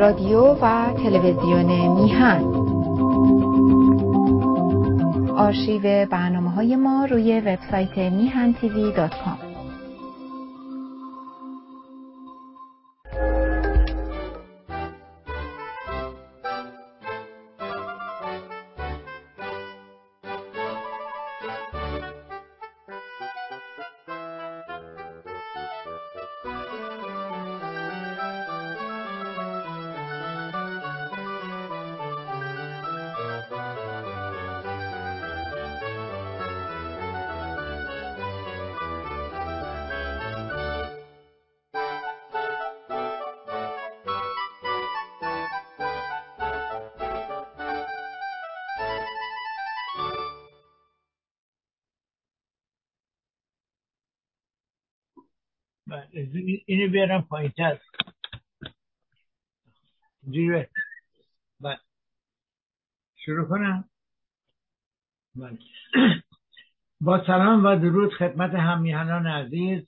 رادیو و تلویزیون میهن. آرشیو برنامه های ما روی وبسایت میهن تیوی دات کام. اینو بیارم پایین تر. شروع کنم. بله. با سلام و درود خدمت همیهنان عزیز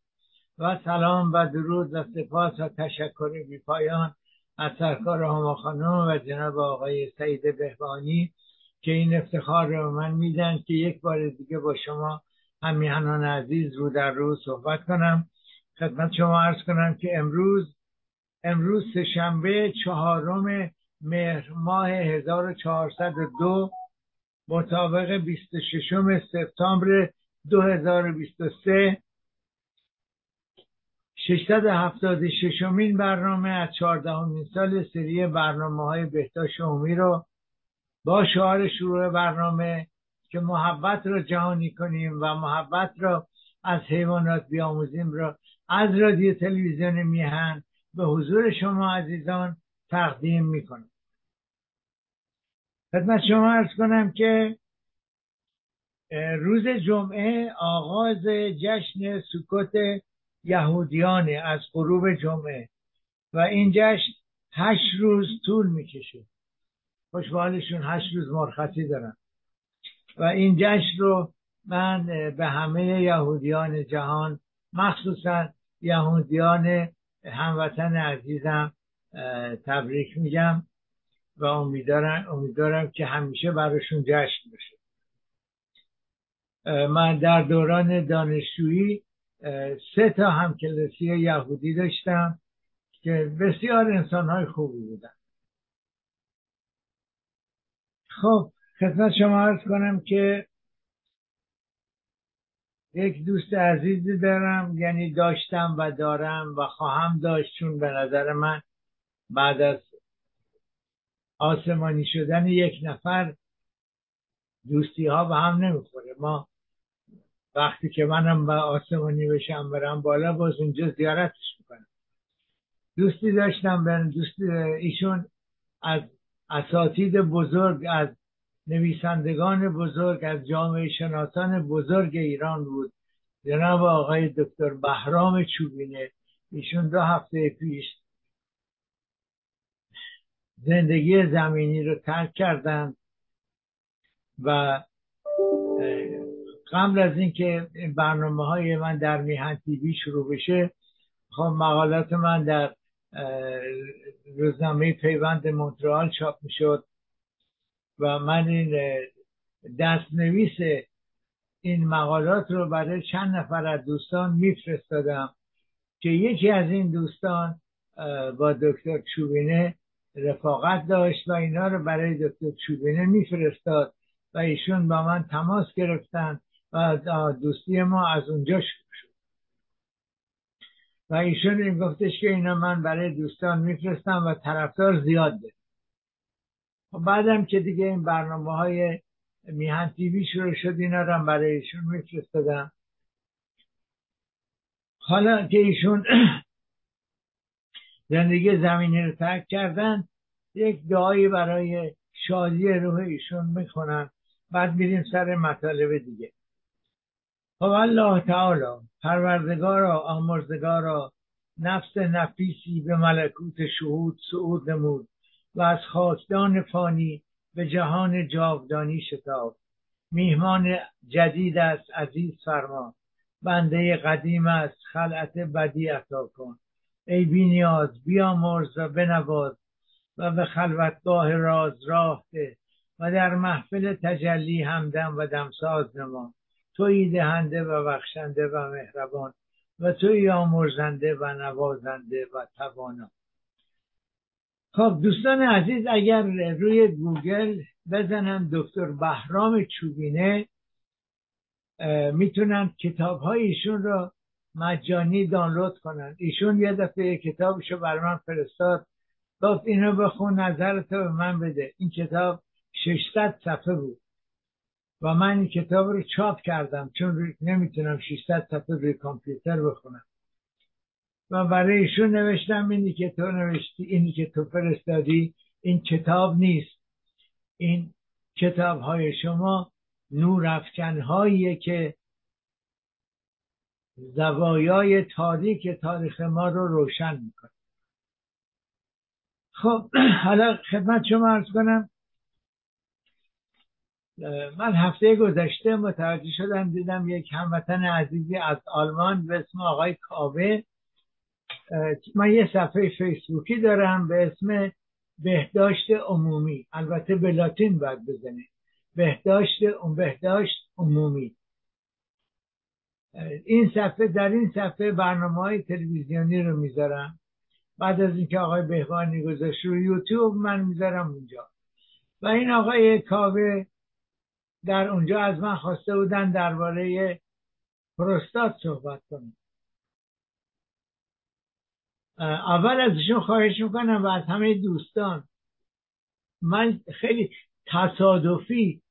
و سلام و درود و سپاس و تشکر بی پایان از سرکار هما خانم و جناب آقای سعید بهبانی که این افتخار رو من میدن که یک بار دیگه با شما همیهنان عزیز رو در رو صحبت کنم. خدمت شما عرض کنم که امروز امروز سهشنبه چهارم مهر ماه 1402 مطابق 26 سپتامبر 2023 676 مین برنامه از 14 سال سری برنامه های بهداشت عمومی رو با شعار شروع برنامه که محبت را جهانی کنیم و محبت را از حیوانات بیاموزیم را از رادیو تلویزیون میهن به حضور شما عزیزان تقدیم می‌کنم. خدمت شما ارز کنم که روز جمعه آغاز جشن سکوت یهودیانه از غروب جمعه و این جشن هشت روز طول می‌کشه. خوشبالشون هشت روز مرخصی دارن. و این جشن رو من به همه یهودیان جهان مخصوصا یهودیان هموطن عزیزم تبریک میگم و امیدوارم, امیدوارم که همیشه براشون جشن بشه من در دوران دانشجویی سه تا همکلاسی یهودی داشتم که بسیار انسان های خوبی بودن. خب خدمت شما عرض کنم که یک دوست عزیزی دارم یعنی داشتم و دارم و خواهم داشت چون به نظر من بعد از آسمانی شدن یک نفر دوستی ها به هم نمی‌خوره. ما وقتی که منم به آسمانی بشم برم بالا باز اونجا زیارتش می‌کنم. دوستی داشتم به دوست ایشون از اساتید بزرگ از نویسندگان بزرگ از جامعه شناسان بزرگ ایران بود. جناب آقای دکتر بهرام چوبینه ایشون دو هفته پیش زندگی زمینی رو ترک کردن و قبل از اینکه این برنامه های من در میهن تیوی شروع بشه خب مقالات من در روزنامه پیوند مونترال چاپ می‌شد. و من این دستنویس این مقالات رو برای چند نفر از دوستان میفرستادم که یکی از این دوستان با دکتر چوبینه رفاقت داشت و اینا رو برای دکتر چوبینه میفرستاد و ایشون با من تماس گرفتن و دوستی ما از اونجا شروع شد. و ایشون این گفتش که اینا من برای دوستان میفرستم و طرفدار زیاد ده و بعدم که دیگه این برنامه های میهن تیوی شروع شد اینا رو برای ایشون میفرستادم. حالا که ایشون زندگی زمینی رو ترک کردن یک دعایی برای شادی روح ایشون می‌کنن بعد میریم سر مطالب دیگه. خب الله تعالی پروردگارا آمرزگارا نفس نفیسی به ملکوت شهود صعود نمود. و از خاکدان فانی به جهان جاودانی شتاب. میهمان جدید است عزیز فرما. بنده قدیم است خلعت بدی عطا کن. ای بی نیاز بیامرز و بنواز و به خلوتگاه راز راه ده و در محفل تجلی همدم و دمساز نما. توی دهنده و بخشنده و مهربان و توی آمرزنده و نوازنده و توانا. خب دوستان عزیز اگر روی گوگل بزنن دکتر بهرام چوبینه می‌تونن کتاب های ایشون رو مجانی دانلود کنن. ایشون یه دفعه کتابشو بر من فرستاد گفت اینو بخون نظرتو به من بده. این کتاب 600 صفحه بود و من این کتاب رو چاپ کردم چون نمی‌تونم 600 صفحه روی کامپیوتر بخونم. و برای ایشون نوشتم اینی که تو نوشتی اینی که تو فرستادی این کتاب نیست. این کتاب های شما نور هاییه که زوایای تاریک تاریخ ما رو روشن می‌کنه. خب حالا خدمت شما ارز کنم. من هفته گذشته متوجه شدم دیدم یک هموطن عزیزی از آلمان به اسم آقای کاوه من یه صفحه فیسبوکی دارم به اسم بهداشت عمومی. البته به لاتین باید بزنید بهداشت بهداشت عمومی. این صفحه در این صفحه برنامه های تلویزیونی رو می‌ذارم. بعد از اینکه آقای بهبانی گذاشت رو یوتیوب من می‌ذارم اونجا. و این آقای کاوه در اونجا از من خواسته بودن درباره پروستات صحبت کنم اول از ایشون خواهش می‌کنم و از همه دوستان من خیلی تصادفی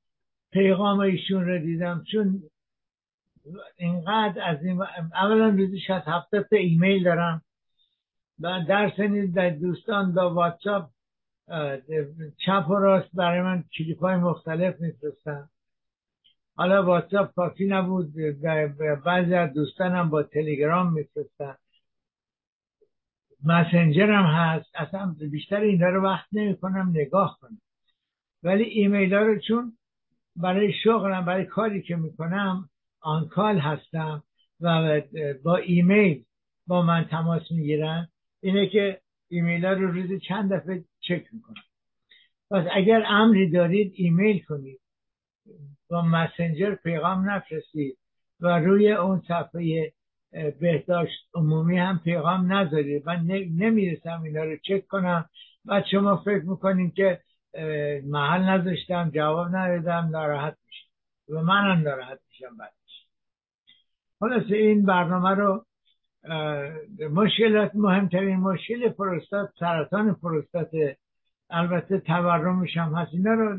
پیغام ایشون رو دیدم چون اینقدر از این اولا روزی شاید هفتاد تا ایمیل دارم و در سنید در دوستان با واتساپ چپ و راست برای من کلیپ های مختلف میفرستن. حالا واتساپ کافی نبود بعضی از دوستانم با تلگرام میفرستن. مسنجر هم هست. اصلا بیشتر این رو وقت نمی کنم نگاه کنم. ولی ایمیل ها رو چون برای شغلم برای کاری که می‌کنم on call هستم و با ایمیل با من تماس می‌گیرن. اینه که ایمیل ها رو روز چند دفعه چک می‌کنم. پس اگر امری دارید ایمیل کنید. با مسنجر پیغام نفرستید و روی اون صفحه بهداشت عمومی هم پیغام نذارید. من نمی‌رسم اینا رو چک کنم. بعد شما فکر می‌کنیم که محل نذاشتم جواب ندادم ناراحت میشم. و منم ناراحت میشم بعدش. خلاصه این برنامه رو مشکلات مهمترین مشکل پروستات سرطان پروستات البته تورمش هم هست. اینا رو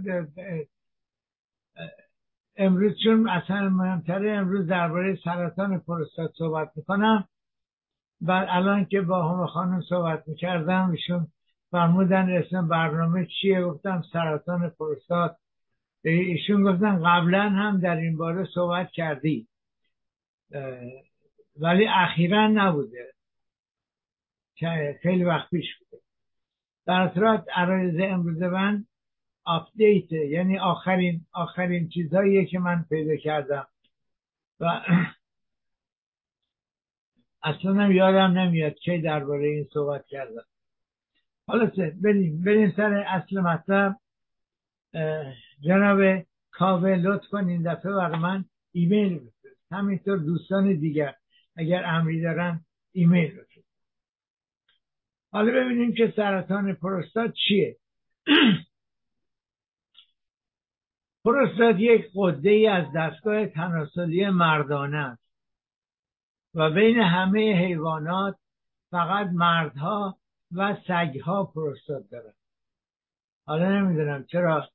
امروز چون اصلا مهمتره امروز درباره سرطان پروستات صحبت می‌کنم. و الان که با هم خانم صحبت می‌کردم ایشون فرمودن اسم برنامه چیه؟ گفتم سرطان پروستات. ایشون گفتن قبلا هم در این باره صحبت کردی. ولی اخیرا نبوده. خیلی وقت پیش بوده. در صورت عرایض امروز من update یعنی آخرین آخرین چیزهاییه که من پیدا کردم. و اصلا یادم نمیاد کی درباره این صحبت کردم حالا بریم بریم سر اصل مطلب. جناب کاوه لطف کن این دفعه برای من ایمیل بفرست. همینطور دوستان دیگر اگر امری دارن ایمیل بفرست. حالا ببینیم که سرطان پروستات چیه. پروستات یک قده ای از دستگاه تناسلی مردانه است. و بین همه حیوانات فقط مردها و سگها پروستات دارن حالا نمی‌دونم چرا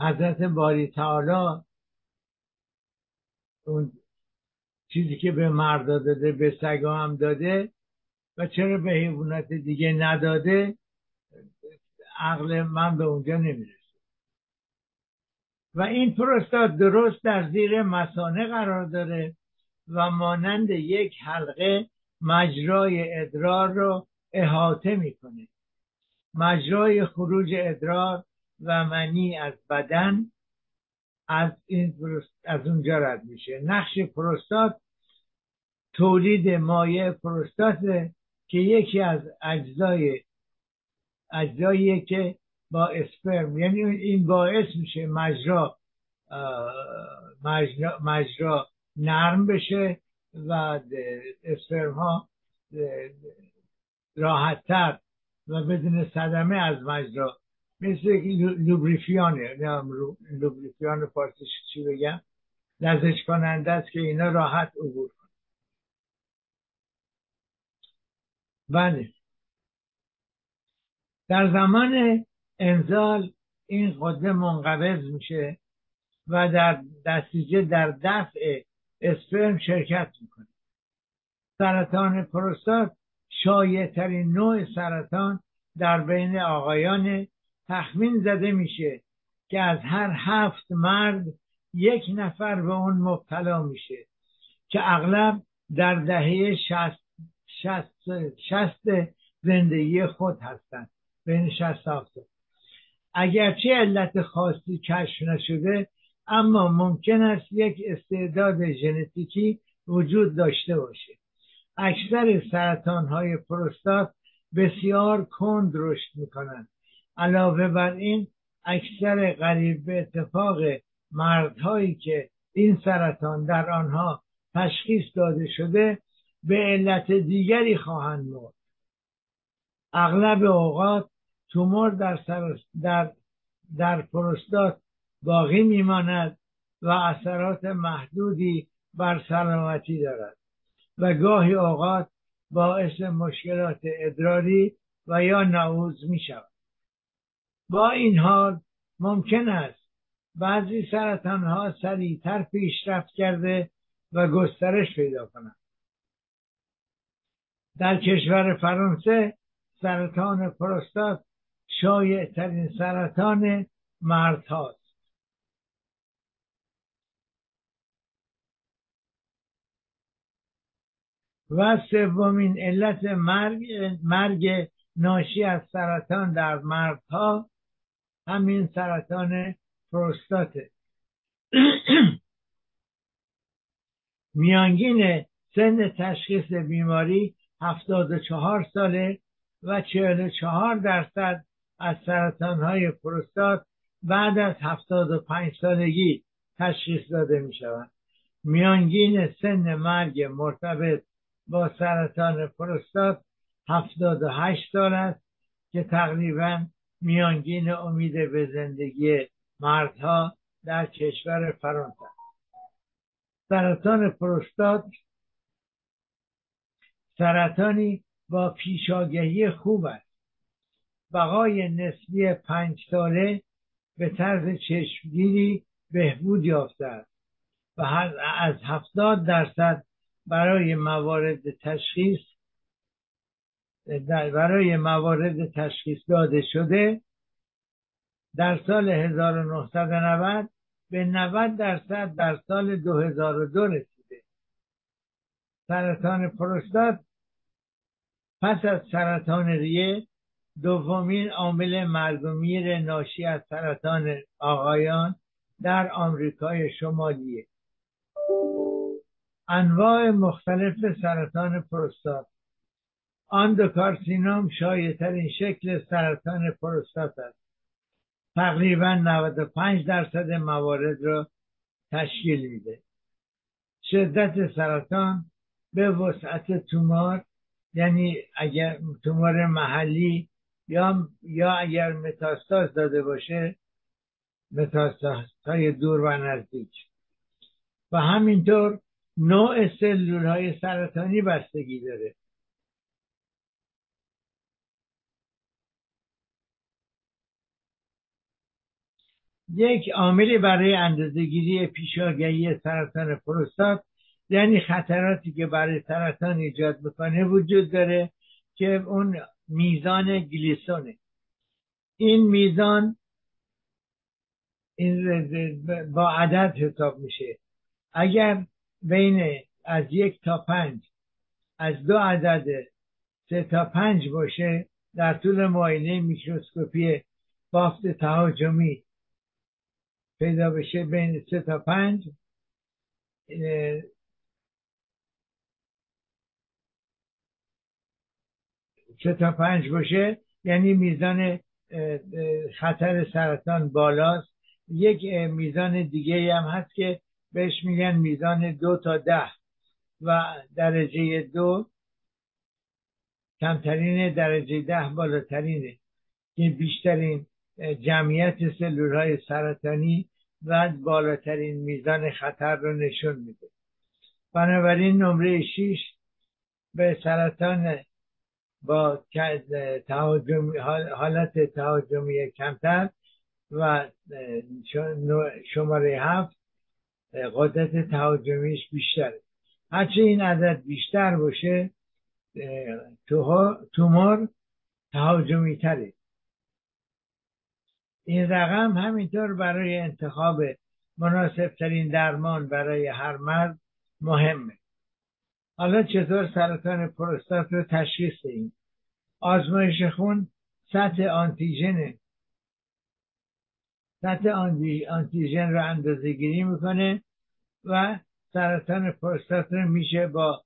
حضرت باری تعالی اون چیزی که به مرد داده به سگا هم داده و چرا به حیوانات دیگه نداده؟ عقل من به اونجا نمی‌رسه. و این پروستات درست در زیر مسانه قرار داره و مانند یک حلقه مجرای ادرار رو احاطه می‌کنه. مجرای خروج ادرار و منی از بدن از این از اونجا رد میشه. نقش پروستات تولید مایع پروستات که یکی از اجزای اجزاییه که با اسپرم. یعنی این باعث میشه مجرا مجرا, مجرا نرم بشه و اسپرم ها راحتتر و بدون صدمه از مجرا. مثل لوبریفیانه لوبریفیان فارسیش چی بگم؟ لزش کننده است که اینا راحت عبور کنه بله. در زمان انزال این قده منقبض میشه و در نتیجه در دفع اسپرم شرکت می‌کنه. سرطان پروستات شایع ترین نوع سرطان در بین آقایان تخمین زده میشه که از هر هفت مرد یک نفر به اون مبتلا میشه که اغلب در دهه شست, شست, شست زندگی خود هستند. بین شست هفته اگرچه علت خاصی کشف نشده اما ممکن است یک استعداد ژنتیکی وجود داشته باشه. اکثر سرطان های پروستات بسیار کند رشد می‌کنند. علاوه بر این اکثر قریب به اتفاق مردهایی که این سرطان در آنها تشخیص داده شده به علت دیگری خواهند مرد. اغلب اوقات تومور در, سر در, در پروستات باقی میماند و اثرات محدودی بر سلامتی دارد و گاهی اوقات باعث مشکلات ادراری و یا نعوز می شود با این حال ممکن است بعضی سرطان ها سریعتر پیشرفت کرده و گسترش پیدا کنند. در کشور فرانسه سرطان پروستات شایع ترین سرطان مرد هاست و سومین علت مرگ, مرگ ناشی از سرطان در مردها همین سرطان پروستاته. میانگین سن تشخیص بیماری 74 ساله و 44 درصد از سرطان های پروستات بعد از 75 سالگی تشخیص داده می شوند. میانگین سن مرگ مرتبط با سرطان پروستات 78 سال است که تقریبا میانگین امید به زندگی مردها در کشور فرانسه سرطان پروستات سرطانی با پیشاگهی خوب است بقای نسبی پنج ساله به طرز چشمگیری بهبود یافته است و از هفتاد درصد برای موارد تشخیص برای موارد تشخیص داده شده در سال 1990 به 90 درصد در سال 2002 رسیده. سرطان پروستات پس از سرطان ریه دومین عامل مرگ و میر ناشی از سرطان آقایان در آمریکای شمالیه. انواع مختلف سرطان پروستات. آندوکارسینوم شایع شکل سرطان پروستات است. تقریبا 95 درصد موارد را تشکیل میده. شدت سرطان به وسعت تومار یعنی اگر تومار محلی یا یا اگر متاستاز داده باشه متاستاز های دور و نزدیک. و همینطور نوع سلول های سرطانی بستگی داره. یک عاملی برای اندازهگیری پیشاگهی سرطان پروستات یعنی خطراتی که برای سرطان ایجاد بکنه وجود داره که اون میزان گلیسونه. این میزان این با عدد حساب میشه. اگر بین از یک تا پنج از دو عدد سه تا پنج باشه در طول معاینه میکروسکوپی بافت تهاجمی پیدا بشه بین سه تا پنج سه تا پنج باشه یعنی میزان خطر سرطان بالاست. یک میزان دیگه هم هست که بهش میگن میزان دو تا ده و درجه دو. کمترین درجه ده بالاترینه که بیشترین جمعیت سلول های سرطانی و بالاترین میزان خطر رو نشون میده. بنابراین نمره 6 به سرطان با حالت تهاجمی کمتر و شماره هفت قدرت تهاجمیش بیشتره. هرچه این عدد بیشتر باشه تومور تهاجمی تره این رقم همینطور برای انتخاب مناسب ترین درمان برای هر مرد مهمه. حالا چطور سرطان پروستات رو تشخیص دهیم؟ آزمایش خون سطح آنتیژن سطح آنتیژن رو اندازه گیری می‌کنه و سرطان پروستات رو میشه با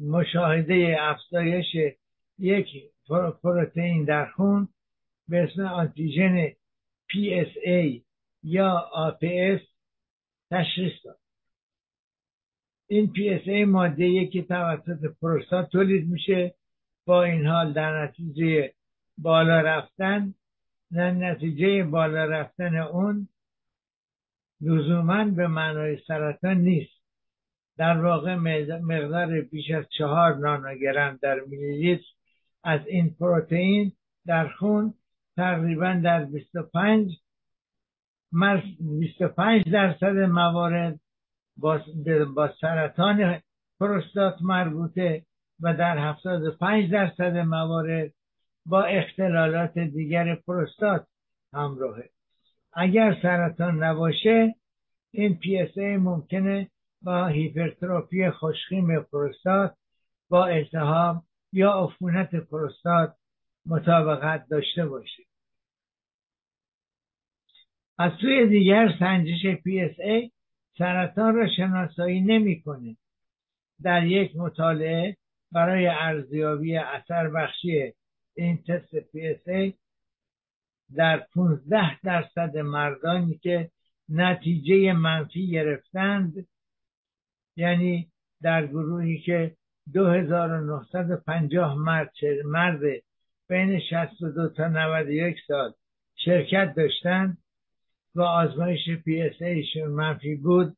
مشاهده افزایش یک پروتئین در خون به اسم آنتیژن PSA یا APS تشخیص داد. این PSA ماده که توسط پروستات تولید میشه. با این حال در نتیجه بالا رفتن در نتیجه بالا رفتن اون لزوما به معنای سرطان نیست. در واقع مقدار بیش از چهار نانوگرم در میلیلیتر از این پروتئین در خون تقریبا در 25 25 درصد موارد با, با سرطان پروستات مربوطه و در 75 درصد موارد با اختلالات دیگر پروستات همراهه. اگر سرطان نباشه این PSA ممکنه با هیپرتروفی خوشخیم پروستات با التهاب یا عفونت پروستات مطابقت داشته باشه. از سوی دیگر سنجش PSA سرطان را شناسایی نمی‌کنه. در یک مطالعه برای ارزیابی اثر بخشی این تست PSA در 15 درصد مردانی که نتیجه منفی گرفتند یعنی در گروهی که 2950 مرد مرد بین 62 تا 91 سال شرکت داشتند و آزمایش پی اس ایشون منفی بود.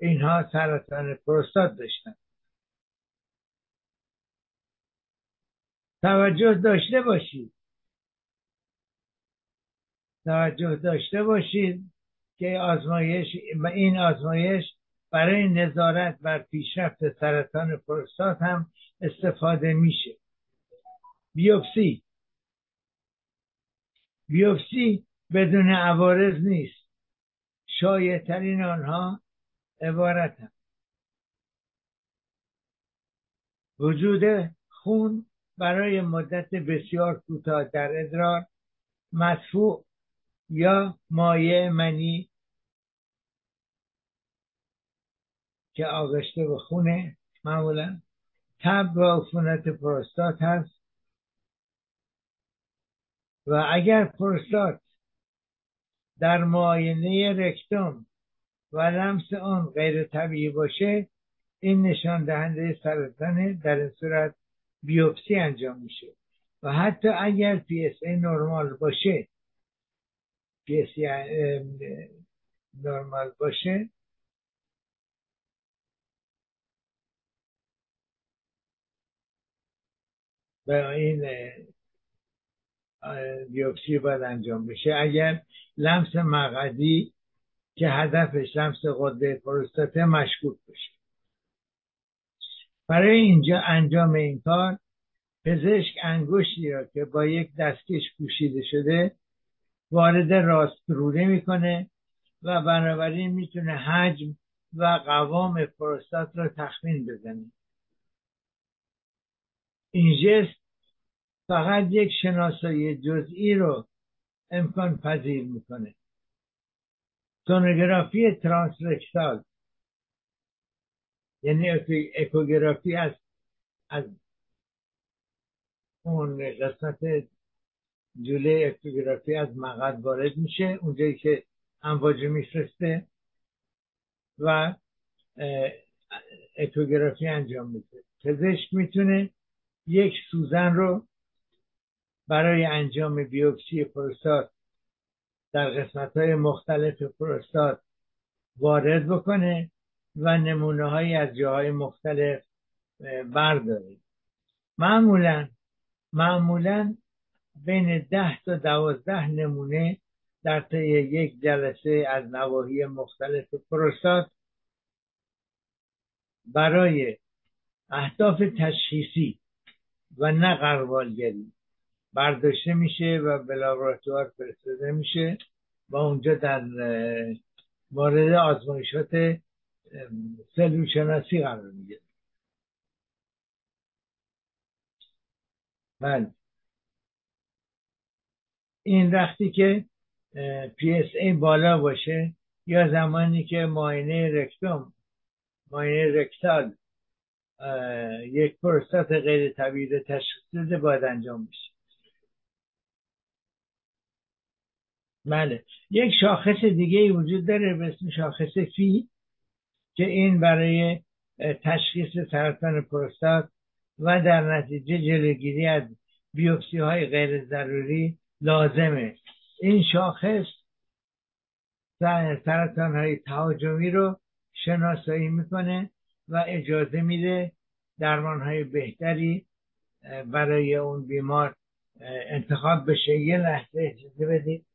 اینها سرطان پروستات داشتند توجه داشته باشید. توجه داشته باشید که آزمایش این آزمایش برای نظارت بر پیشرفت سرطان پروستات هم استفاده میشه. بیوپسی. بیوپسی بدون عوارض نیست. شایع آنها عبارت هم. وجود خون برای مدت بسیار کوتاه در ادرار مدفوع یا مایع منی که آغشته به خونه معمولا. تب و عفونت پروستات هست. و اگر پروستات در معاینه رکتوم و لمس آن غیر طبیعی باشه این نشان دهنده سرطانه در این صورت بیوپسی انجام میشه. و حتی اگر PSA نرمال باشه PS نرمال باشه و این بیوپسی باید انجام بشه. اگر لمس مقعدی که هدفش لمس قده پروستات مشکوک بشه. برای اینجا انجام این کار پزشک انگشتی را که با یک دستکش پوشیده شده وارد راست روده می‌کنه و بنابراین می‌تونه حجم و قوام پروستات را تخمین بزنه. این جست فقط یک شناسایی جزئی رو امکان پذیر می‌کنه. سونوگرافی ترانسرکتال یعنی اکوگرافی از از اون قسمت جوله اکتوگرافی از مقد وارد میشه اونجایی که امواج میفرسته و اکوگرافی انجام میده. پزشک می‌تونه یک سوزن رو برای انجام بیوپسی پروستات در قسمت های مختلف پروستات وارد بکنه و نمونه های از جاهای مختلف برداره معمولا معمولا بین ده تا دوازده نمونه در طی یک جلسه از نواحی مختلف پروستات برای اهداف تشخیصی و نه قروالگری برداشته میشه و به لابراتوار فرستاده میشه و اونجا در مورد آزمایشات سلول شناسی قرار می‌گیره. بله. این وقتی که PSA بالا باشه یا زمانی که ماینه رکتوم ماینه رکتال یک پروستات غیر طبیعی تشخیص داده باید انجام بشه. بله. یک شاخص دیگه ای وجود داره به اسم شاخص فی که این برای تشخیص سرطان پروستات و در نتیجه جلوگیری از بیوپسی های غیر ضروری لازمه. این شاخص سرطان های تهاجمی رو شناسایی می‌کنه و اجازه میده درمان های بهتری برای اون بیمار انتخاب بشه. یه لحظه اجازه بدید.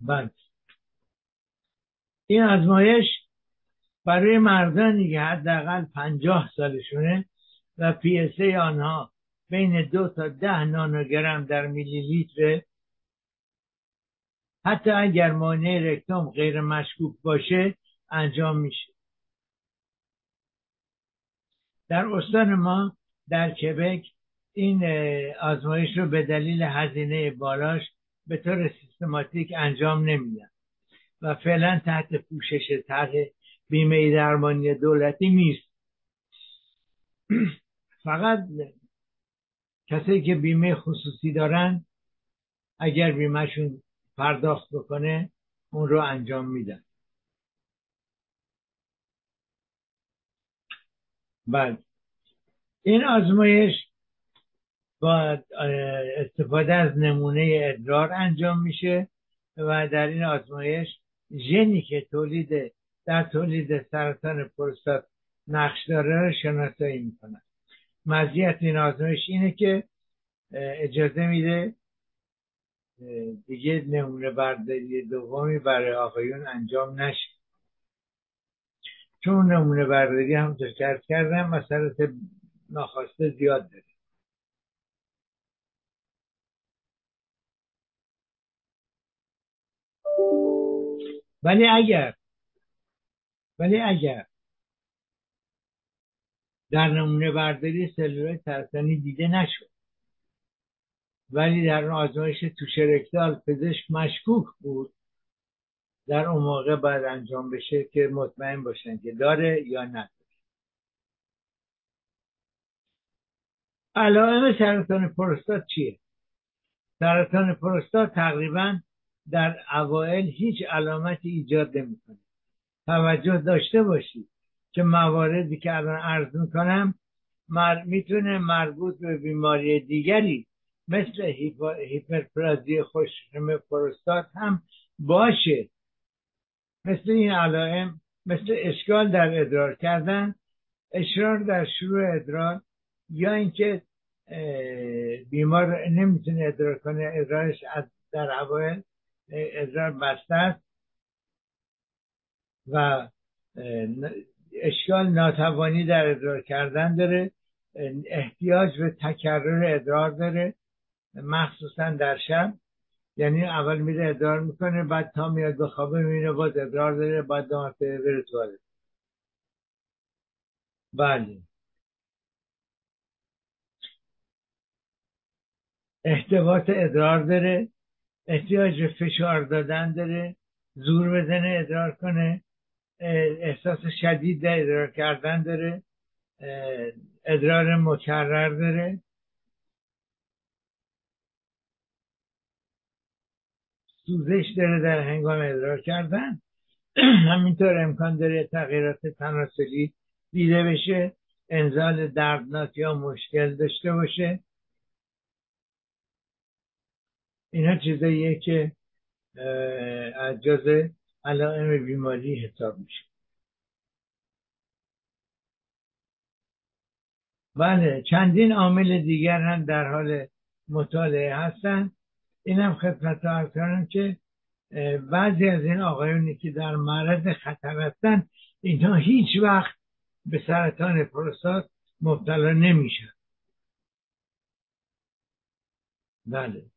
بله. این آزمایش برای مردانی که حداقل پنجاه سالشونه و پی آنها بین دو تا ده نانوگرم در میلی لیتر حتی اگر مانع رکتوم غیر مشکوک باشه انجام میشه. در استان ما در کبک این آزمایش رو به دلیل هزینه بالاش به طور سیستماتیک انجام نمیدن. و فعلا تحت پوشش طرح بیمه درمانی دولتی نیست. فقط کسایی که بیمه خصوصی دارن اگر بیمهشون پرداخت بکنه اون رو انجام میدن. بعد این آزمایش با استفاده از نمونه ادرار انجام میشه و در این آزمایش ژنی که تولید در تولید سرطان پروستات نقش داره رو شناسایی می‌کنن مزیت این آزمایش اینه که اجازه میده دیگه نمونه برداری دومی برای آقایون انجام نشه. چون نمونه برداری هم کرد کردم مسئلات ناخواسته زیاد داره. ولی اگر ولی اگر در نمونه برداری سلولای سرطانی دیده نشد ولی در آزمایش توشرکتال پزشک مشکوک بود در اون موقع باید انجام بشه که مطمئن باشن که داره یا نداره علائم سرطان پروستات چیه؟ سرطان پروستات تقریبا در اوائل هیچ علامتی ایجاد نمی‌کنه. توجه داشته باشید که مواردی که الان عرض می‌کنم مر... می‌تونه مربوط به بیماری دیگری مثل هیپرپلازی خوشم پروستات هم باشه. مثل این علائم مثل اشکال در ادرار کردن اشرار در شروع ادرار یا اینکه بیمار نمی‌تونه ادرار کنه ادرارش در اوایل ادرار بسته است و اشکال ناتوانی در ادرار کردن داره احتیاج به تکرر ادرار داره مخصوصا در شب. یعنی اول میره ادرار می‌کنه بعد تا میاد به خوابه می‌بینه باز ادرار داره بعد دو مرتبه بره توالت. بله. احتباط ادرار داره. احتیاج به فشار دادن داره زور بزنه ادرار کنه احساس شدید در ادرار کردن داره ادرار مکرر داره. سوزش داره در هنگام ادرار کردن. همینطور امکان داره تغییرات تناسلی دیده بشه انزال دردناک یا مشکل داشته باشه. اینا چیزاییه که از جز علائم بیماری حساب میشه. بله چندین عامل دیگر هم در حال مطالعه هستن. اینم خدمت ارز کنم که بعضی از این آقایونی که در معرض خطر هستن اینها هیچ وقت به سرطان پروستات مبتلا نمیشن. بله.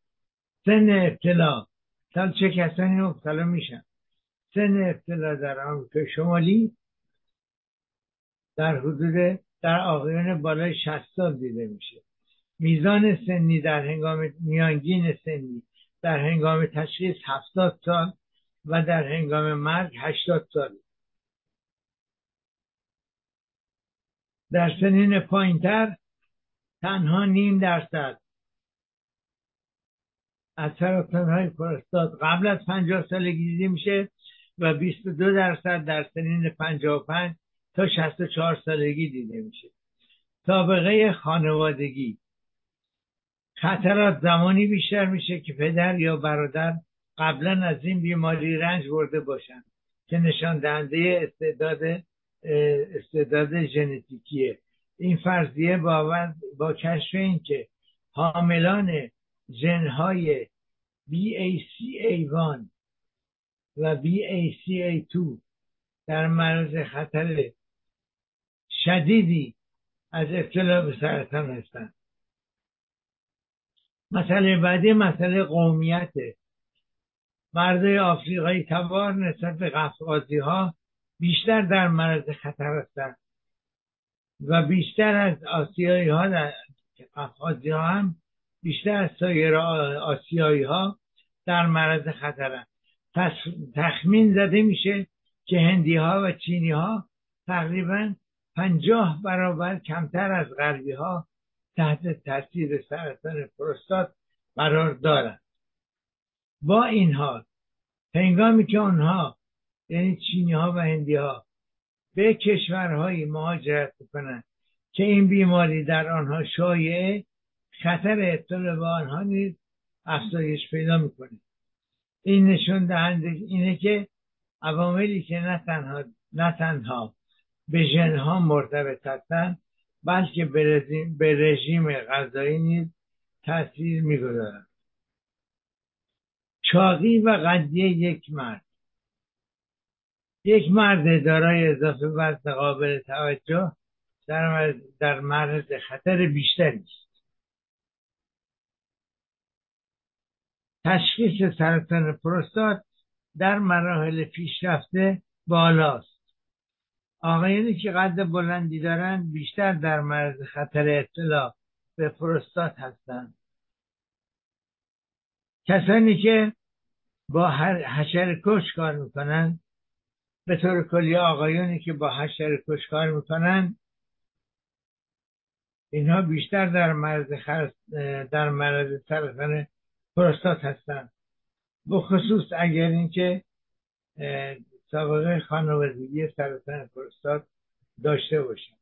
سن ابتلا. سال چه کسانی مبتلا میشن. سن ابتلا در آمریکا شمالی در حدود در آقایان بالای 60 سال دیده میشه. میزان سنی در هنگام میانگین سنی در هنگام تشخیص 70 سال و در هنگام مرگ 80 سال. در سنین پایینتر تنها نیم درصد. سرطان های پروستات قبل از 50 سالگی دیده میشه و 22 درصد در سنین 55 تا 64 سالگی دیده میشه. سابقه خانوادگی. خطرات زمانی بیشتر میشه که پدر یا برادر قبلا از این بیماری رنج برده باشن که نشان دهنده استعداد استعداد ژنتیکیه. این فرضیه با, با کشف این که حاملان ژنهای BACA1 و BACA2 در معرض خطر شدیدی از ابتلا به سرطان هستند. مسئله بعدی مسئله قومیته مردای آفریقایی تبار نسبت به قفقازی ها بیشتر در معرض خطر هستند و بیشتر از آسیایی ها در قفقازی ها هم بیشتر از سایر آسیایی ها در معرض خطرند تخمین زده میشه که هندی ها و چینی ها تقریبا پنجاه برابر کمتر از غربی ها تحت تاثیر سرطان پروستات قرار دارند با این حال هنگامی که آنها یعنی چینی ها و هندی ها به کشورهایی مهاجرت کنند که این بیماری در آنها شایعه خطر ابتلا به آنها نیز افزایش پیدا می‌کنه. این نشون دهنده اینه که عواملی که نه تنها نه تنها به ژنها مرتبط هستند بلکه به رژیم غذایی نیز تاثیر می‌گذارند. چاقی و قدیه یک مرد. یک مرد دارای اضافه وزن قابل توجه در, در خطر بیشتری است. تشخیص سرطان پروستات در مراحل پیشرفته بالاست. آقایانی که قد بلندی دارند بیشتر در معرض خطر اطلاع به پروستات هستند. کسانی که با حشر کش کار می‌کنند به طور کلی آقایانی که با حشر کش کار می‌کنند اینها بیشتر در معرض در معرض سرطان پروستات هستند بخصوص اگر اینکه سابقه خانوادگی سرطان پروستات داشته باشن.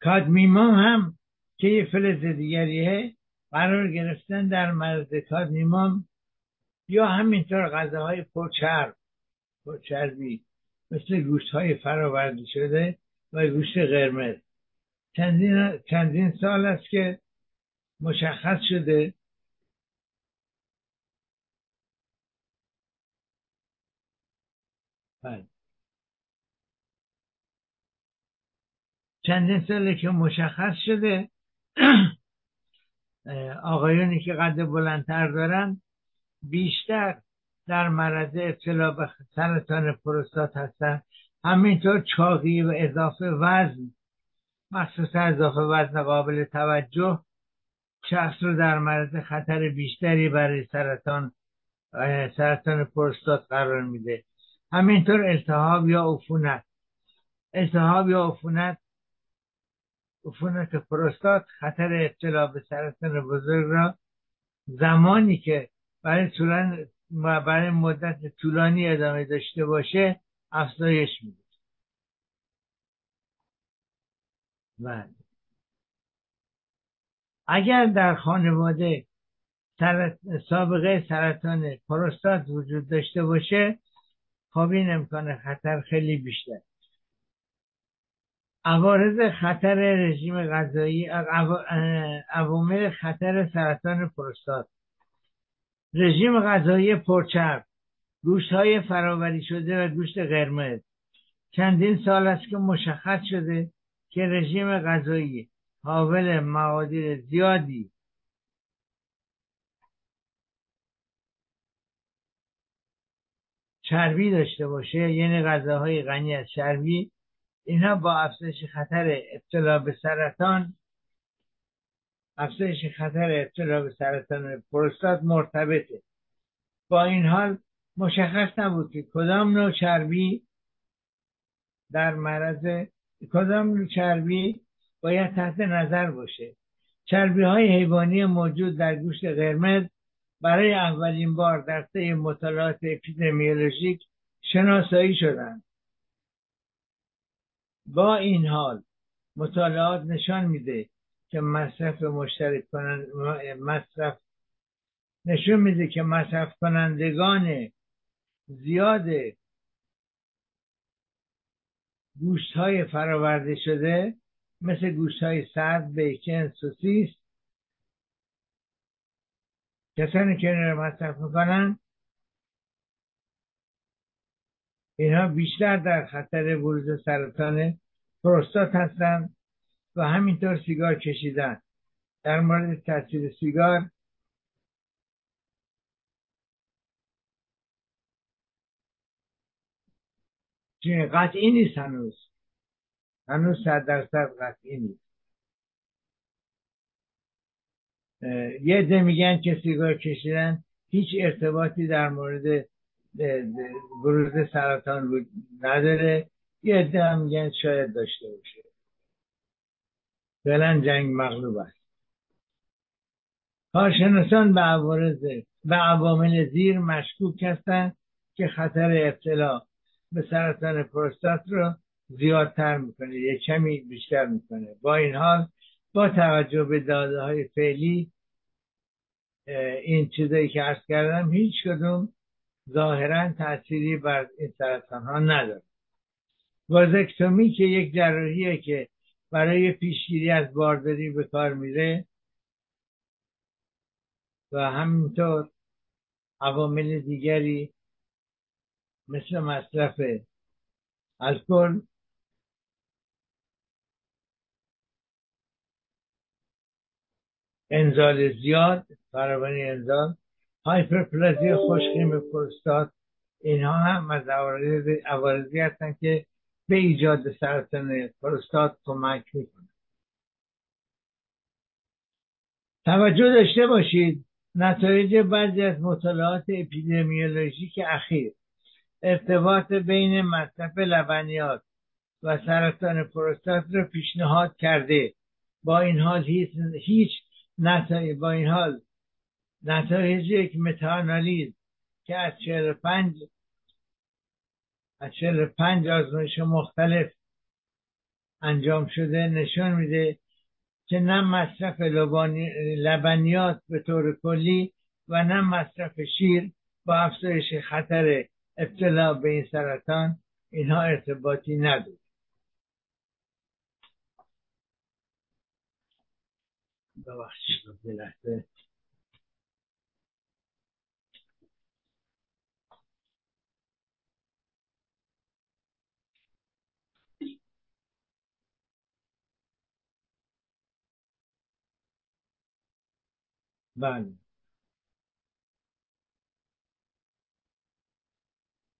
کادمیمام هم که یه فلز دیگریه قرار گرفتن در مرز کادمیمام یا همینطور غذاهای پرچرب پرچربی مثل گوشت های فراورده شده و گوشت قرمز. چندین, چندین سال است که مشخص شده. بله. چندین ساله که مشخص شده آقایونی که قد بلندتر دارن بیشتر در معرض ابتلا به سرطان پروستات هستن. همینطور چاقی و اضافه وزن. مخصوصا اضافه وزن قابل توجه. شخص رو در معرض خطر بیشتری برای سرطان سرطان پروستات قرار میده. همینطور التهاب یا عفونت. التهاب یا عفونت عفونت پروستات خطر ابتلا به سرطان بزرگ را زمانی که برای طولان برای مدت طولانی ادامه داشته باشه افزایش میده. بله. اگر در خانواده سابقه سرطان پروستات وجود داشته باشه خب این امکان خطر خیلی بیشتر. عوارض خطر رژیم غذایی عوامل خطر سرطان پروستات. رژیم غذایی پرچرب گوشت های فراوری شده و گوشت قرمز. چندین سال است که مشخص شده که رژیم غذایی حاول موادی زیادی. چربی داشته باشه یعنی غذاهای غنی از چربی. اینها با افزایش خطر ابتلا به سرطان افزایش خطر ابتلا به سرطان پروستات مرتبطه. با این حال مشخص نبود که کدام نوع چربی در معرض کدام نوع چربی باید تحت نظر باشه. چربی های حیوانی موجود در گوشت قرمز برای اولین بار در طی مطالعات اپیدمیولوژیک شناسایی شدند. با این حال مطالعات نشان میده که مصرف مشترک کنند مصرف نشون میده که مصرف کنندگان زیاد گوشت های فراورده شده مثل گوشت های سرد بیکن سوسیس. کسانی که رو مصرف می‌کنن اینها بیشتر در خطر ورود سرطان پروستات هستند و همینطور سیگار کشیدن. در مورد تاثیر سیگار قطعی نیست هنوز. هنوز صد درصد قطعی نیست. یه ده میگن که سیگار کشیدن هیچ ارتباطی در مورد بروز سرطان نداره. یه عده هم میگن شاید داشته باشه. فعلا جنگ مغلوب است. کارشناسان به عوارض به عوامل زیر مشکوک هستند که خطر ابتلا به سرطان پروستات رو زیادتر می‌کنه یه کمی بیشتر می‌کنه. با این حال با توجه به داده های فعلی این چیزایی که عرض کردم هیچ کدوم ظاهرا تأثیری بر این سرطان ها نداره. وازکتومی که یک جراحیه که برای پیشگیری از بارداری به کار میره و همینطور عوامل دیگری مثل مصرف الکل انزال زیاد فراوانی انزال. هایپرپلازی خوشخیم پروستات اینها هم از عوارضی هستن که به ایجاد سرطان پروستات کمک می‌کنه. توجه داشته باشید نتایج بعضی از مطالعات اپیدمیولوژیک اخیر ارتباط بین مصرف لبنیات و سرطان پروستات را پیشنهاد کرده. با این حال هیچ نتایج با این حال نتایج یک متانالیز که از 45 از 45 آزمایش مختلف انجام شده نشان میده که نه مصرف لبنیات به طور کلی و نه مصرف شیر با افزایش خطر ابتلا به این سرطان اینها ارتباطی نداره. ببخشید لحظه. بله.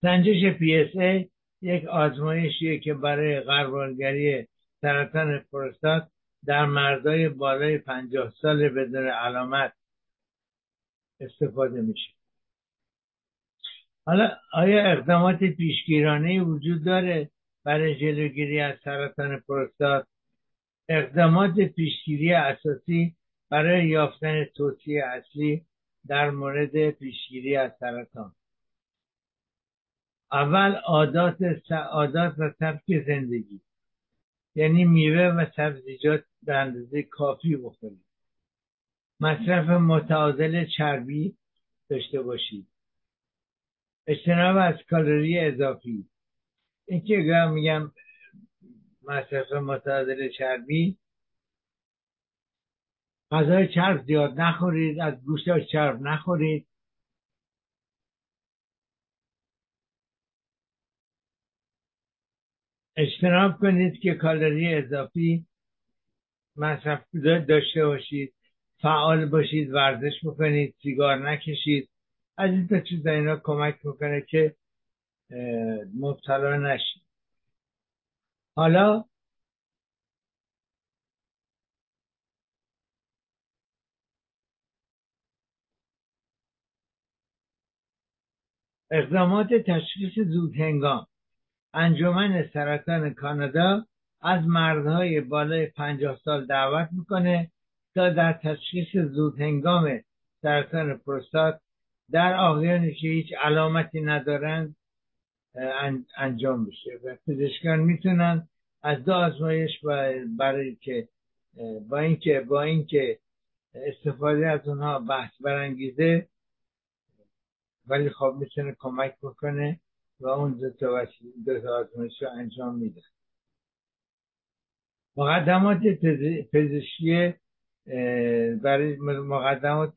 سنجش پی اس ای یک آزمایشیه که برای غربالگری سرطان پروستات در مردای بالای پنجاه سال بدون علامت استفاده میشه. حالا آیا اقدامات پیشگیرانه وجود داره برای جلوگیری از سرطان پروستات؟ اقدامات پیشگیری اساسی برای یافتن توصیه اصلی در مورد پیشگیری از سرطان. اول عادات عادات و سبک زندگی یعنی میوه و سبزیجات به اندازه کافی بخورید. مصرف متعادل چربی داشته باشید. اجتناب از کالری اضافی. این که میگم مصرف متعادل چربی غذای چرب زیاد نخورید از گوشت چرب نخورید. اجتناب کنید که کالری اضافی مصرف داشته باشید فعال باشید ورزش بکنید سیگار نکشید. از این تا چیز اینا کمک می‌کنه که مبتلا نشید. حالا اقدامات تشخیص زود هنگام انجمن سرطان کانادا از مردهای بالای پنجاه سال دعوت می‌کنه تا در تشخیص زود هنگام سرطان پروستات در آقایانی که هیچ علامتی ندارند انجام بشه و پزشکان می‌تونن از دو آزمایش برای که با اینکه با اینکه استفاده از اونها بحث برانگیزه ولی خب می‌تونه کمک بکنه و اون دو تا, آزمایش رو انجام میده. مقدمات پزشکی برای مقدمات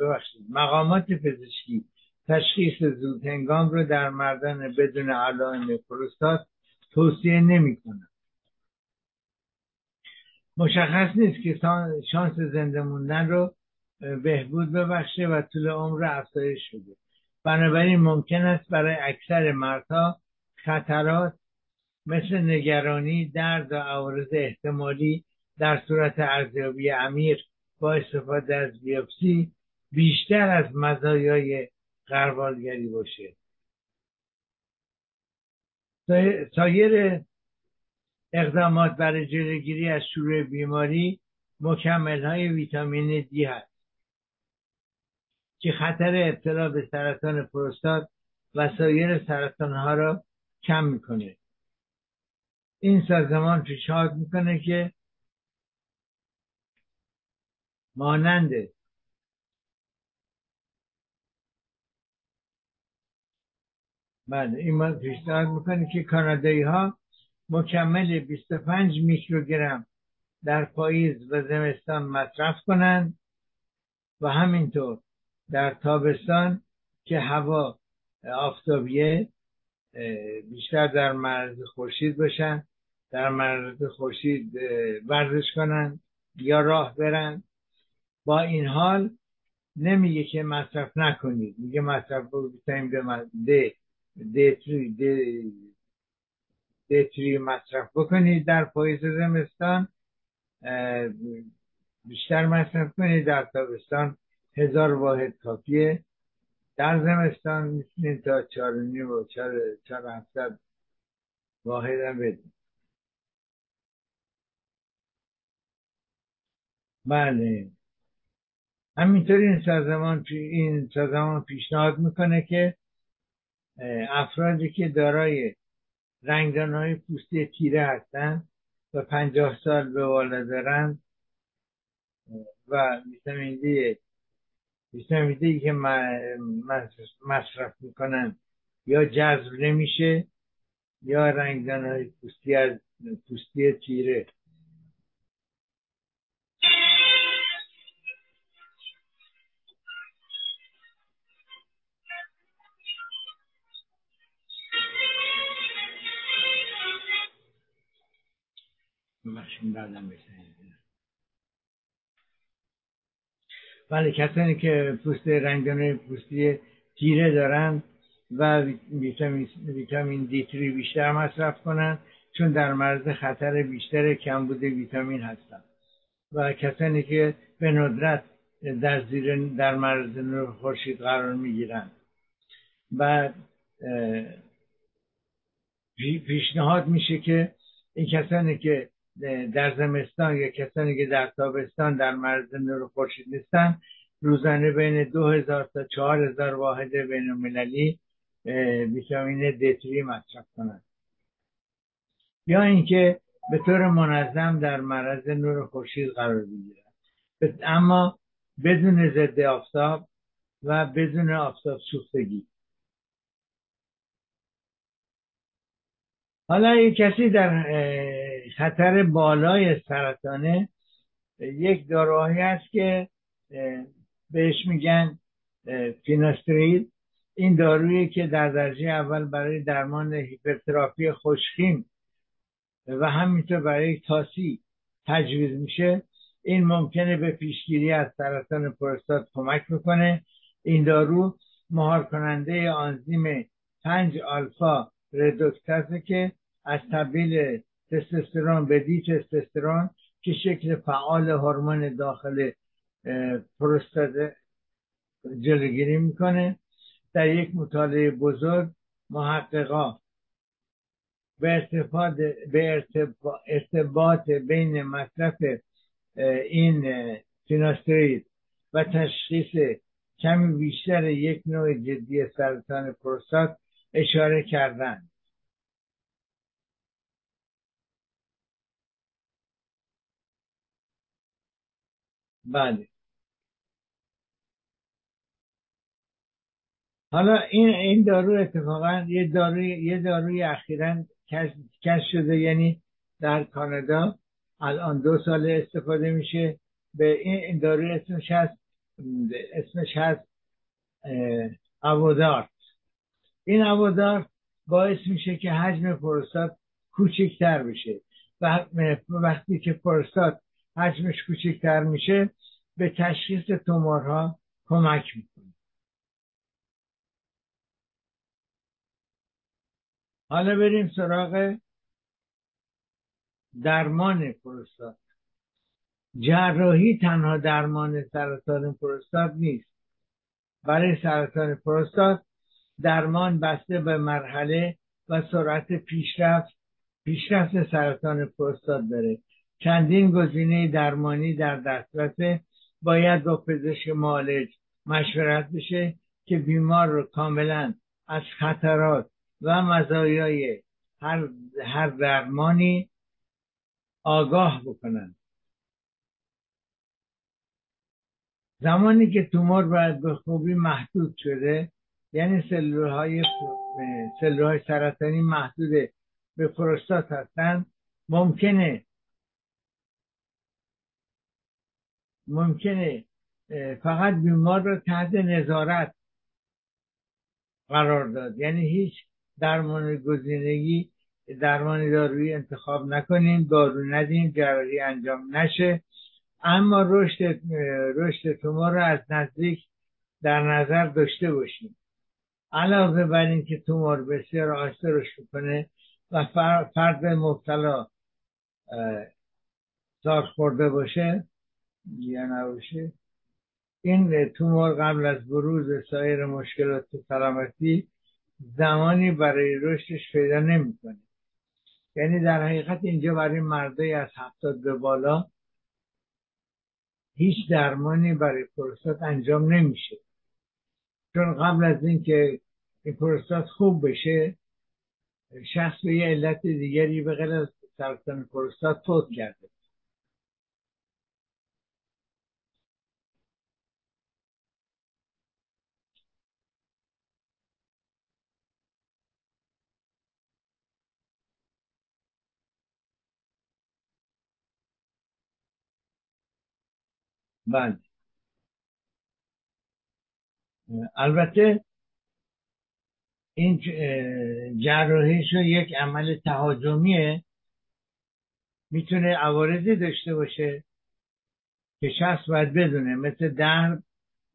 ببخشید. مقامات پزشکی تشخیص زود هنگام رو در مردان بدون علائم پروستات توصیه نمی مشخص نیست که شانس زنده موندن رو بهبود ببخشه و طول عمر افزایش شده بنابراین ممکن است برای اکثر مردها خطرات مثل نگرانی درد و عوارض احتمالی در صورت ارزیابی عمیق با استفاده از بیوپسی بیشتر از مزایای غربالگری باشه. سایر اقدامات برای جلوگیری از شروع بیماری مکمل های ویتامین دی هست که خطر ابتلا به سرطان پروستات و سایر سرطان ها را کم می‌کنه. این سازمان پیشنهاد می‌کنه که مانند بله این پیشنهاد می‌کنه که کانادایی ها مکمل 25 میکروگرم در پاییز و زمستان مصرف کنند و همینطور در تابستان که هوا آفتابیه بیشتر در مرز خورشید باشن در مرز خورشید ورزش کنن یا راه برن. با این حال نمیگه که مصرف نکنید. میگه مصرف ویتامین د د مصرف بکنید در پاییز زمستان. بیشتر مصرف کنید در تابستان. هزار واحد کافیه. در زمستان می‌تونید تا نیم و چهار هفتاد واحد هم بدید. بله. همینطور این سازمان این سازمان پیشنهاد می‌کنه که افرادی که دارای رنگدان های پوستی تیره هستند و پنجاه سال به بالا دارند و ویتامین دی ویتامین دی که مصرف می‌کنن یا جذب نمیشه یا رنگدان های پوستی از پوستی تیره. ولی کسانی که پوست رنگدانه پوستی تیره دارن و ویتامین, دی 3 بیشتر مصرف کنند چون در مرز خطر بیشتر کمبود ویتامین هستند و کسانی که به ندرت در زیر در مرز نور خورشید قرار می‌گیرند و پیشنهاد میشه که این کسانی که در زمستان یا کسانی که در تابستان در مرز نور خورشید نیستن روزانه بین دو هزار تا چهار هزار واحد بین المللی ویتامین دتری مصرف کنند. یا اینکه به طور منظم در معرض نور خورشید قرار بگیرند. اما بدون ضد آفتاب و بدون آفتاب سوختگی. حالا یک کسی در خطر بالای سرطانه یک داروهایی هست که بهش میگن فیناسترید این دارویی که در درجه اول برای درمان هیپرترافی خوشخیم و همینطور برای تاسی تجویز میشه این ممکنه به پیشگیری از سرطان پروستات کمک می‌کنه این دارو مهار کننده آنزیم 5 آلفا ردوکتازه که از تبدیل تستوسترون به دی تستوسترون که شکل فعال هورمون داخل پروستات جلوگیری می‌کنه. در یک مطالعه بزرگ محققا به ارتباط بین مصرف این فیناسترید و تشخیص کمی بیشتر یک نوع جدی سرطان پروستات اشاره کردند. بله. حالا این این دارو اتفاقا یه داروی یه داروی اخیرا کشف شده یعنی در کانادا. الان دو سال استفاده میشه. به این داروی اسمش هست اسمش هست اوودارت. این اوودارت باعث میشه که حجم پروستات کوچکتر بشه. و وقتی که پروستات حجمش کوچکتر میشه به تشخیص تومورها کمک می‌کنه. حالا بریم سراغ درمان پروستات. جراحی تنها درمان سرطان پروستات نیست. برای سرطان پروستات درمان بسته به مرحله و سرعت پیشرفت پیشرفت سرطان پروستات داره. چندین گزینه درمانی در دسترس باید با پزشک معالج مشورت بشه که بیمار رو کاملا از خطرات و مزایای هر, هر درمانی آگاه بکنن زمانی که تومور باید به خوبی محدود شده یعنی سلولهای سلولهای سرطانی محدود به پروستات هستند ممکنه ممکنه فقط بیمار رو تحت نظارت قرار داد. یعنی هیچ درمان گزینگی درمان دارویی انتخاب نکنیم دارو ندیم جراحی انجام نشه. اما رشد رشد تومور رو از نزدیک در نظر داشته باشیم علاوه بر اینکه تومور بسیار آسته رشد کنه و فرد مبتلا سار خورده باشه یا نباشه. این تومور قبل از بروز سایر مشکلات سلامتی زمانی برای رشدش پیدا نمی‌کنه. یعنی در حقیقت اینجا برای مردای از هفتاد به بالا هیچ درمانی برای پروستات انجام نمیشه. چون قبل از اینکه این پروستات خوب بشه شخص به یه علت دیگری به غیر از سرطان پروستات فوت کرده. بله. البته این جراحیش یک عمل تهاجمیه. می‌تونه عوارضی داشته باشه که شخص باید بدونه مثل درد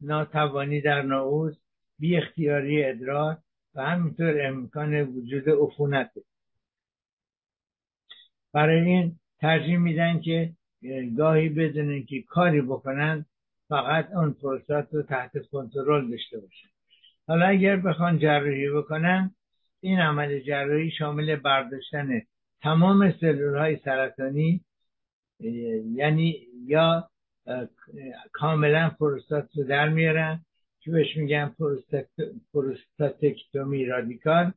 ناتوانی در نعوز بی اختیاری ادرار و همینطور امکان وجود عفونت برای این ترجیح میدن که گاهی بدون که کاری بکنن فقط اون پروستات رو تحت کنترل داشته باشن. حالا اگر بخوان جراحی بکنن این عمل جراحی شامل برداشتن تمام سلول های سرطانی یعنی یا کاملا پروستات رو در میارن که بهش میگن پروستاتکتومی رادیکال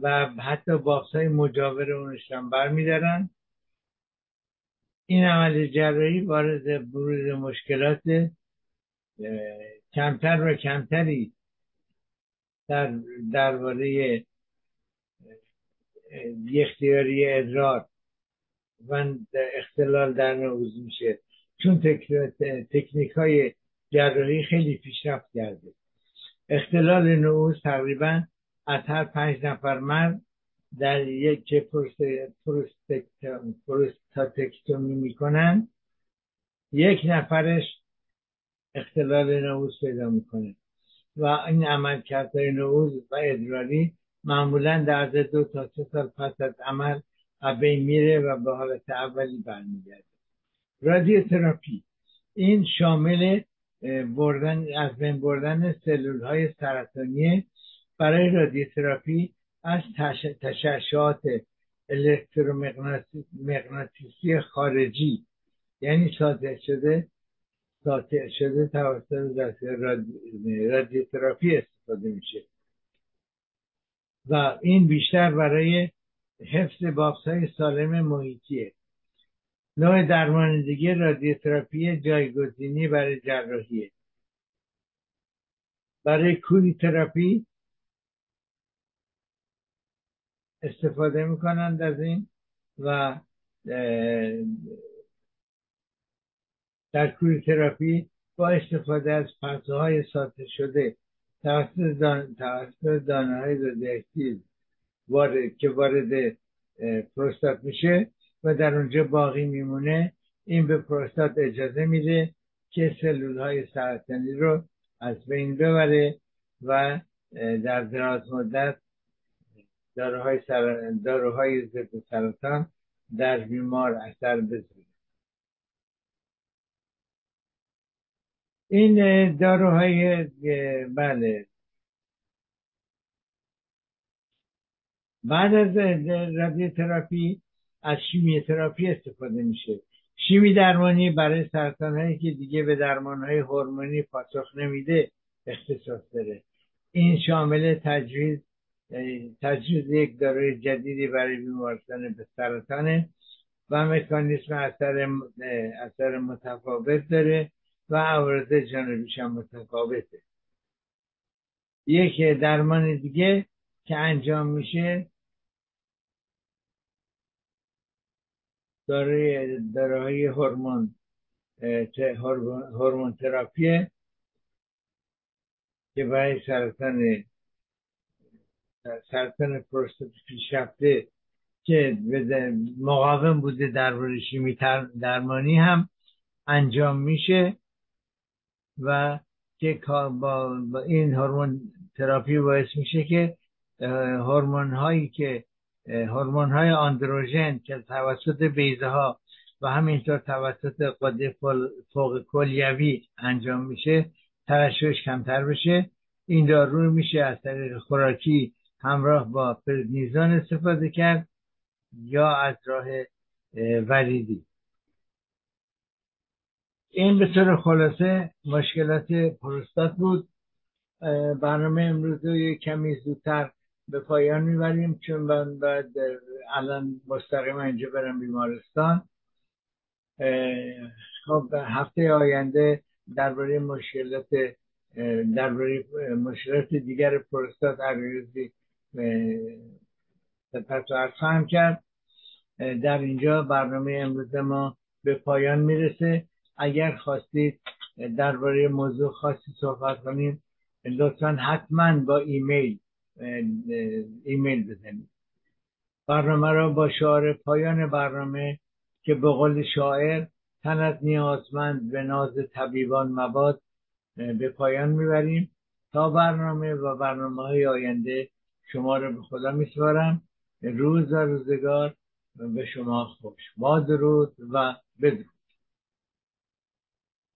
و حتی بافت های مجاور اونش هم برمیدارن. این عمل جراحی وارد بروز مشکلات کمتر و کمتری در درباره اختیاری ادرار و اختلال در نوز میشه. چون تکنیک های جراحی خیلی پیشرفت کرده. اختلال نعوز تقریبا از هر پنج نفر مرد در یک پروستاتکتومی می‌کنن یک نفرش اختلال نعوز پیدا می‌کنه. و این عمل کردهای نعوز و ادراری معمولا در دو تا سه سال پس از عمل بین میره و به حالت اولی برمیگرده. رادیوتراپی این شامل بردن از بین بردن سلول های سرطانی. برای رادیوتراپی از تشعشعات الکترومغناطیسی خارجی. یعنی ساطع شده ساطع شده توسط رادیوتراپی استفاده میشه. و این بیشتر برای حفظ بافت های سالم محیطیه. نوع دیگه رادیوتراپی جایگزینی برای جراحیه. برای کوری تراپی استفاده می‌کنند از این و در کوری تراپی با استفاده اشعه های ساطع شده توسط دانه های رادیواکتیو وارد که وارد پروستات میشه و در اونجا باقی میمونه. این به پروستات اجازه میده که سلول های سرطانی رو از بین ببره و در دراز مدت داروهای, سر... داروهای ضد سرطان در بیمار اثر بذاره. این داروهای بله. بعد از رادیوتراپی از شیمی تراپی استفاده میشه. شیمی درمانی برای سرطان هایی که دیگه به درمان های هورمونی پاسخ نمیده اختصاص داره. این شامل تجویز تجویز یک داروی جدیدی برای بیمارستان به سرطانه و مکانیسم اثر اثر متفاوت داره و عوارض جانبیش هم متفاوته. یک درمان دیگه که انجام میشه داروی داروهای هورمون هورمون تراپیه که برای سرطان سرطان پروستات پیشرفته که مقاوم بوده درباره شیمی درمانی هم انجام میشه و که با این هورمون تراپی باعث میشه که هورمون هایی که هورمون های آندروژن که توسط بیزه ها و همینطور توسط قده فوق کلیوی انجام میشه ترشحش کمتر بشه. این دارو میشه از طریق خوراکی همراه با پردنیزان استفاده کرد یا از راه وریدی. این به طور خلاصه مشکلات پروستات بود. برنامه امروز رو کمی زودتر به پایان می‌بریم چون من بعد الان مستقیم اینجا برم بیمارستان. خب هفته آینده درباره مشکلات درباره مشکلات دیگر پروستات عریضی سپس خواهم کرد در اینجا برنامه امروز ما به پایان می‌رسه. اگر خواستید درباره موضوع خاصی صحبت کنیم لطفا حتما با ایمیل ایمیل بزنید. برنامه را با شعار پایان برنامه که به قول شاعر تنت نیازمند به ناز طبیبان مباد به پایان می‌بریم. تا برنامه و برنامه های آینده شما رو به خدا میسپارم. روز و روزگار به شما خوش. با درود و بدرود.